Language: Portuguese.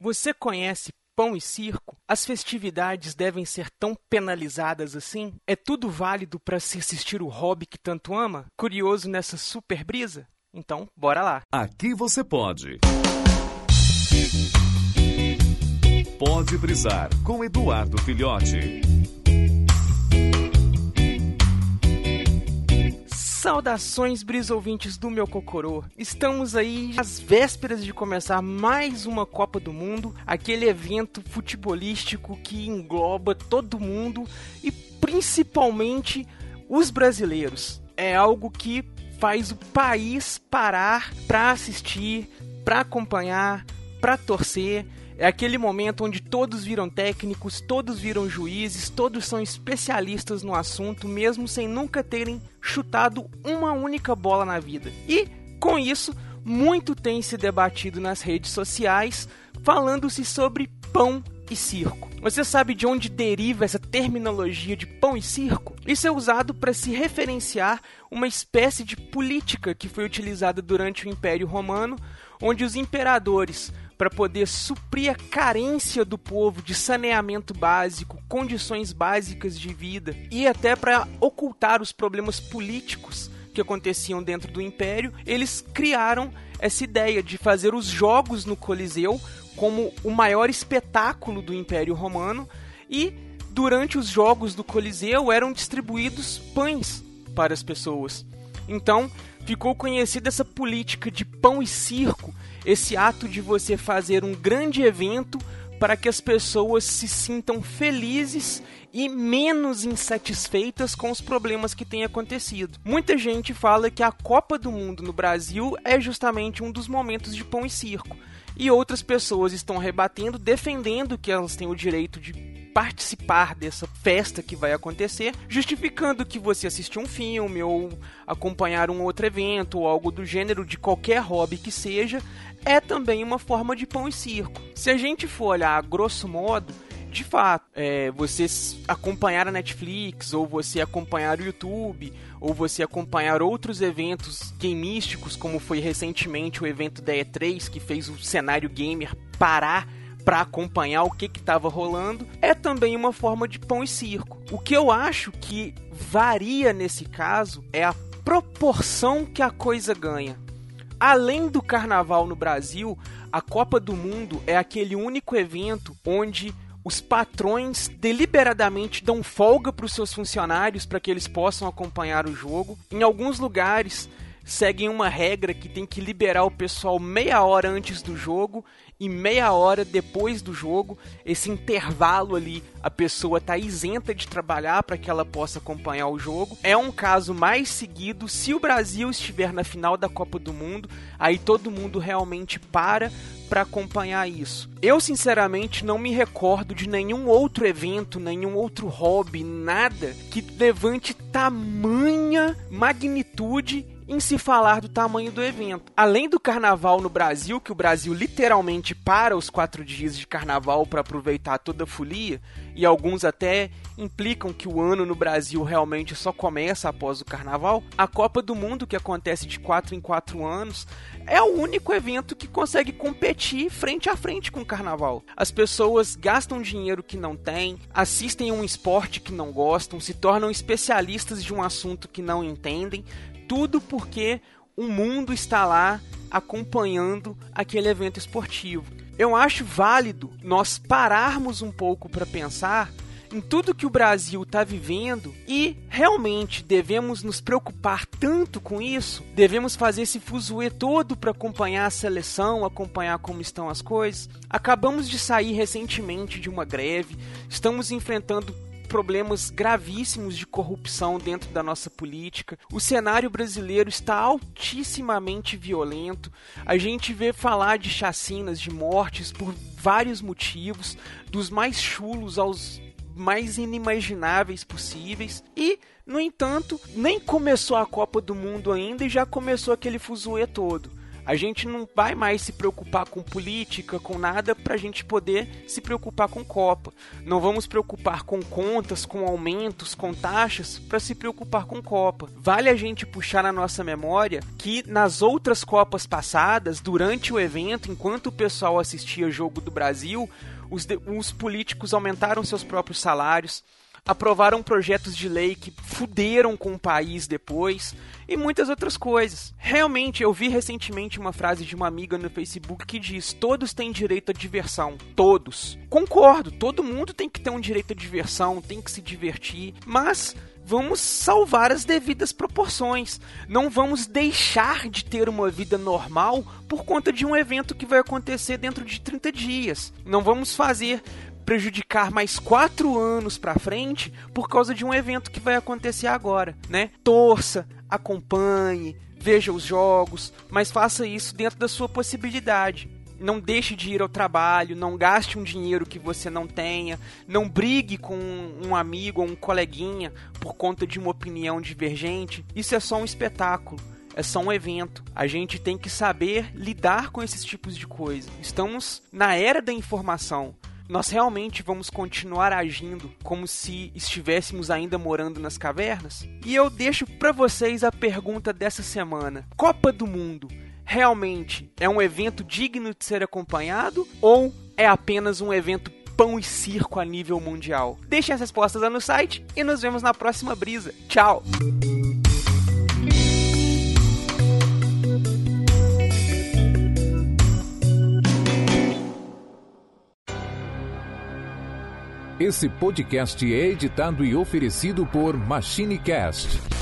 Você conhece pão e circo? As festividades devem ser tão penalizadas assim? É tudo válido para se assistir o hobby que tanto ama? Curioso nessa super brisa? Então, bora lá. Aqui você pode. Pode brisar com Eduardo Filhote. Saudações, brisouvintes do meu Cocorô. Estamos aí às vésperas de começar mais uma Copa do Mundo, aquele evento futebolístico que engloba todo mundo e principalmente os brasileiros. É algo que faz o país parar para assistir, para acompanhar, para torcer é aquele momento onde todos viram técnicos, todos viram juízes, todos são especialistas no assunto, mesmo sem nunca terem chutado uma única bola na vida. E, com isso, muito tem se debatido nas redes sociais, falando-se sobre pão e circo. Você sabe de onde deriva essa terminologia de pão e circo? Isso é usado para se referenciar uma espécie de política que foi utilizada durante o Império Romano, onde os imperadores para poder suprir a carência do povo de saneamento básico, condições básicas de vida e até para ocultar os problemas políticos que aconteciam dentro do império, eles criaram essa ideia de fazer os jogos no Coliseu como o maior espetáculo do Império Romano e durante os jogos do Coliseu eram distribuídos pães para as pessoas. Então, ficou conhecida essa política de pão e circo esse ato de você fazer um grande evento para que as pessoas se sintam felizes e menos insatisfeitas com os problemas que têm acontecido. Muita gente fala que a Copa do Mundo no Brasil é justamente um dos momentos de pão e circo. E outras pessoas estão rebatendo, defendendo que elas têm o direito de participar dessa festa que vai acontecer, justificando que você assistiu um filme ou acompanhar um outro evento ou algo do gênero de qualquer hobby que seja, é também uma forma de pão e circo. Se a gente for olhar grosso modo, de fato, é, você acompanhar a Netflix, ou você acompanhar o YouTube, ou você acompanhar outros eventos gameísticos, como foi recentemente o evento da E3, que fez o cenário gamer parar para acompanhar o que estava rolando, é também uma forma de pão e circo. O que eu acho que varia nesse caso é a proporção que a coisa ganha. Além do carnaval no Brasil, a Copa do Mundo é aquele único evento onde os patrões deliberadamente dão folga para os seus funcionários para que eles possam acompanhar o jogo. Em alguns lugares, seguem uma regra que tem que liberar o pessoal meia hora antes do jogo e meia hora depois do jogo. Esse intervalo ali, a pessoa tá isenta de trabalhar para que ela possa acompanhar o jogo. É um caso mais seguido se o Brasil estiver na final da Copa do Mundo, aí todo mundo realmente para para acompanhar isso. Eu sinceramente não me recordo de nenhum outro evento, nenhum outro hobby, nada que levante tamanha magnitude em se falar do tamanho do evento. Além do carnaval no Brasil, que o Brasil literalmente para os quatro dias de carnaval para aproveitar toda a folia, e alguns até implicam que o ano no Brasil realmente só começa após o carnaval, a Copa do Mundo, que acontece de quatro em quatro anos, é o único evento que consegue competir frente a frente com o carnaval. As pessoas gastam dinheiro que não têm, assistem um esporte que não gostam, se tornam especialistas de um assunto que não entendem, tudo porque o mundo está lá acompanhando aquele evento esportivo. Eu acho válido nós pararmos um pouco para pensar em tudo que o Brasil está vivendo e realmente devemos nos preocupar tanto com isso? Devemos fazer esse fuzuê todo para acompanhar a seleção, acompanhar como estão as coisas? Acabamos de sair recentemente de uma greve, estamos enfrentando problemas gravíssimos de corrupção dentro da nossa política. O cenário brasileiro está altissimamente violento. A gente vê falar de chacinas, de mortes por vários motivos, dos mais chulos aos mais inimagináveis possíveis. E, no entanto, nem começou a Copa do Mundo ainda e já começou aquele fuzuê todo. A gente não vai mais se preocupar com política, com nada, para a gente poder se preocupar com Copa. Não vamos preocupar com contas, com aumentos, com taxas, para se preocupar com Copa. Vale a gente puxar na nossa memória que nas outras Copas passadas, durante o evento, enquanto o pessoal assistia jogo do Brasil, os, os políticos aumentaram seus próprios salários, aprovaram projetos de lei que fuderam com o país depois e muitas outras coisas. Realmente, eu vi recentemente uma frase de uma amiga no Facebook que diz: todos têm direito à diversão. Todos. Concordo, todo mundo tem que ter um direito à diversão, tem que se divertir, mas vamos salvar as devidas proporções. Não vamos deixar de ter uma vida normal por conta de um evento que vai acontecer dentro de 30 dias. Não vamos fazer prejudicar mais quatro anos para frente por causa de um evento que vai acontecer agora, né? Torça, acompanhe, veja os jogos, mas faça isso dentro da sua possibilidade. Não deixe de ir ao trabalho, não gaste um dinheiro que você não tenha, não brigue com um amigo ou um coleguinha por conta de uma opinião divergente. Isso é só um espetáculo é só um evento. A gente tem que saber lidar com esses tipos de coisa. Estamos na era da informação nós realmente vamos continuar agindo como se estivéssemos ainda morando nas cavernas? E eu deixo para vocês a pergunta dessa semana: Copa do Mundo realmente é um evento digno de ser acompanhado ou é apenas um evento pão e circo a nível mundial? Deixem as respostas lá no site e nos vemos na próxima brisa. Tchau! Esse podcast é editado e oferecido por MachineCast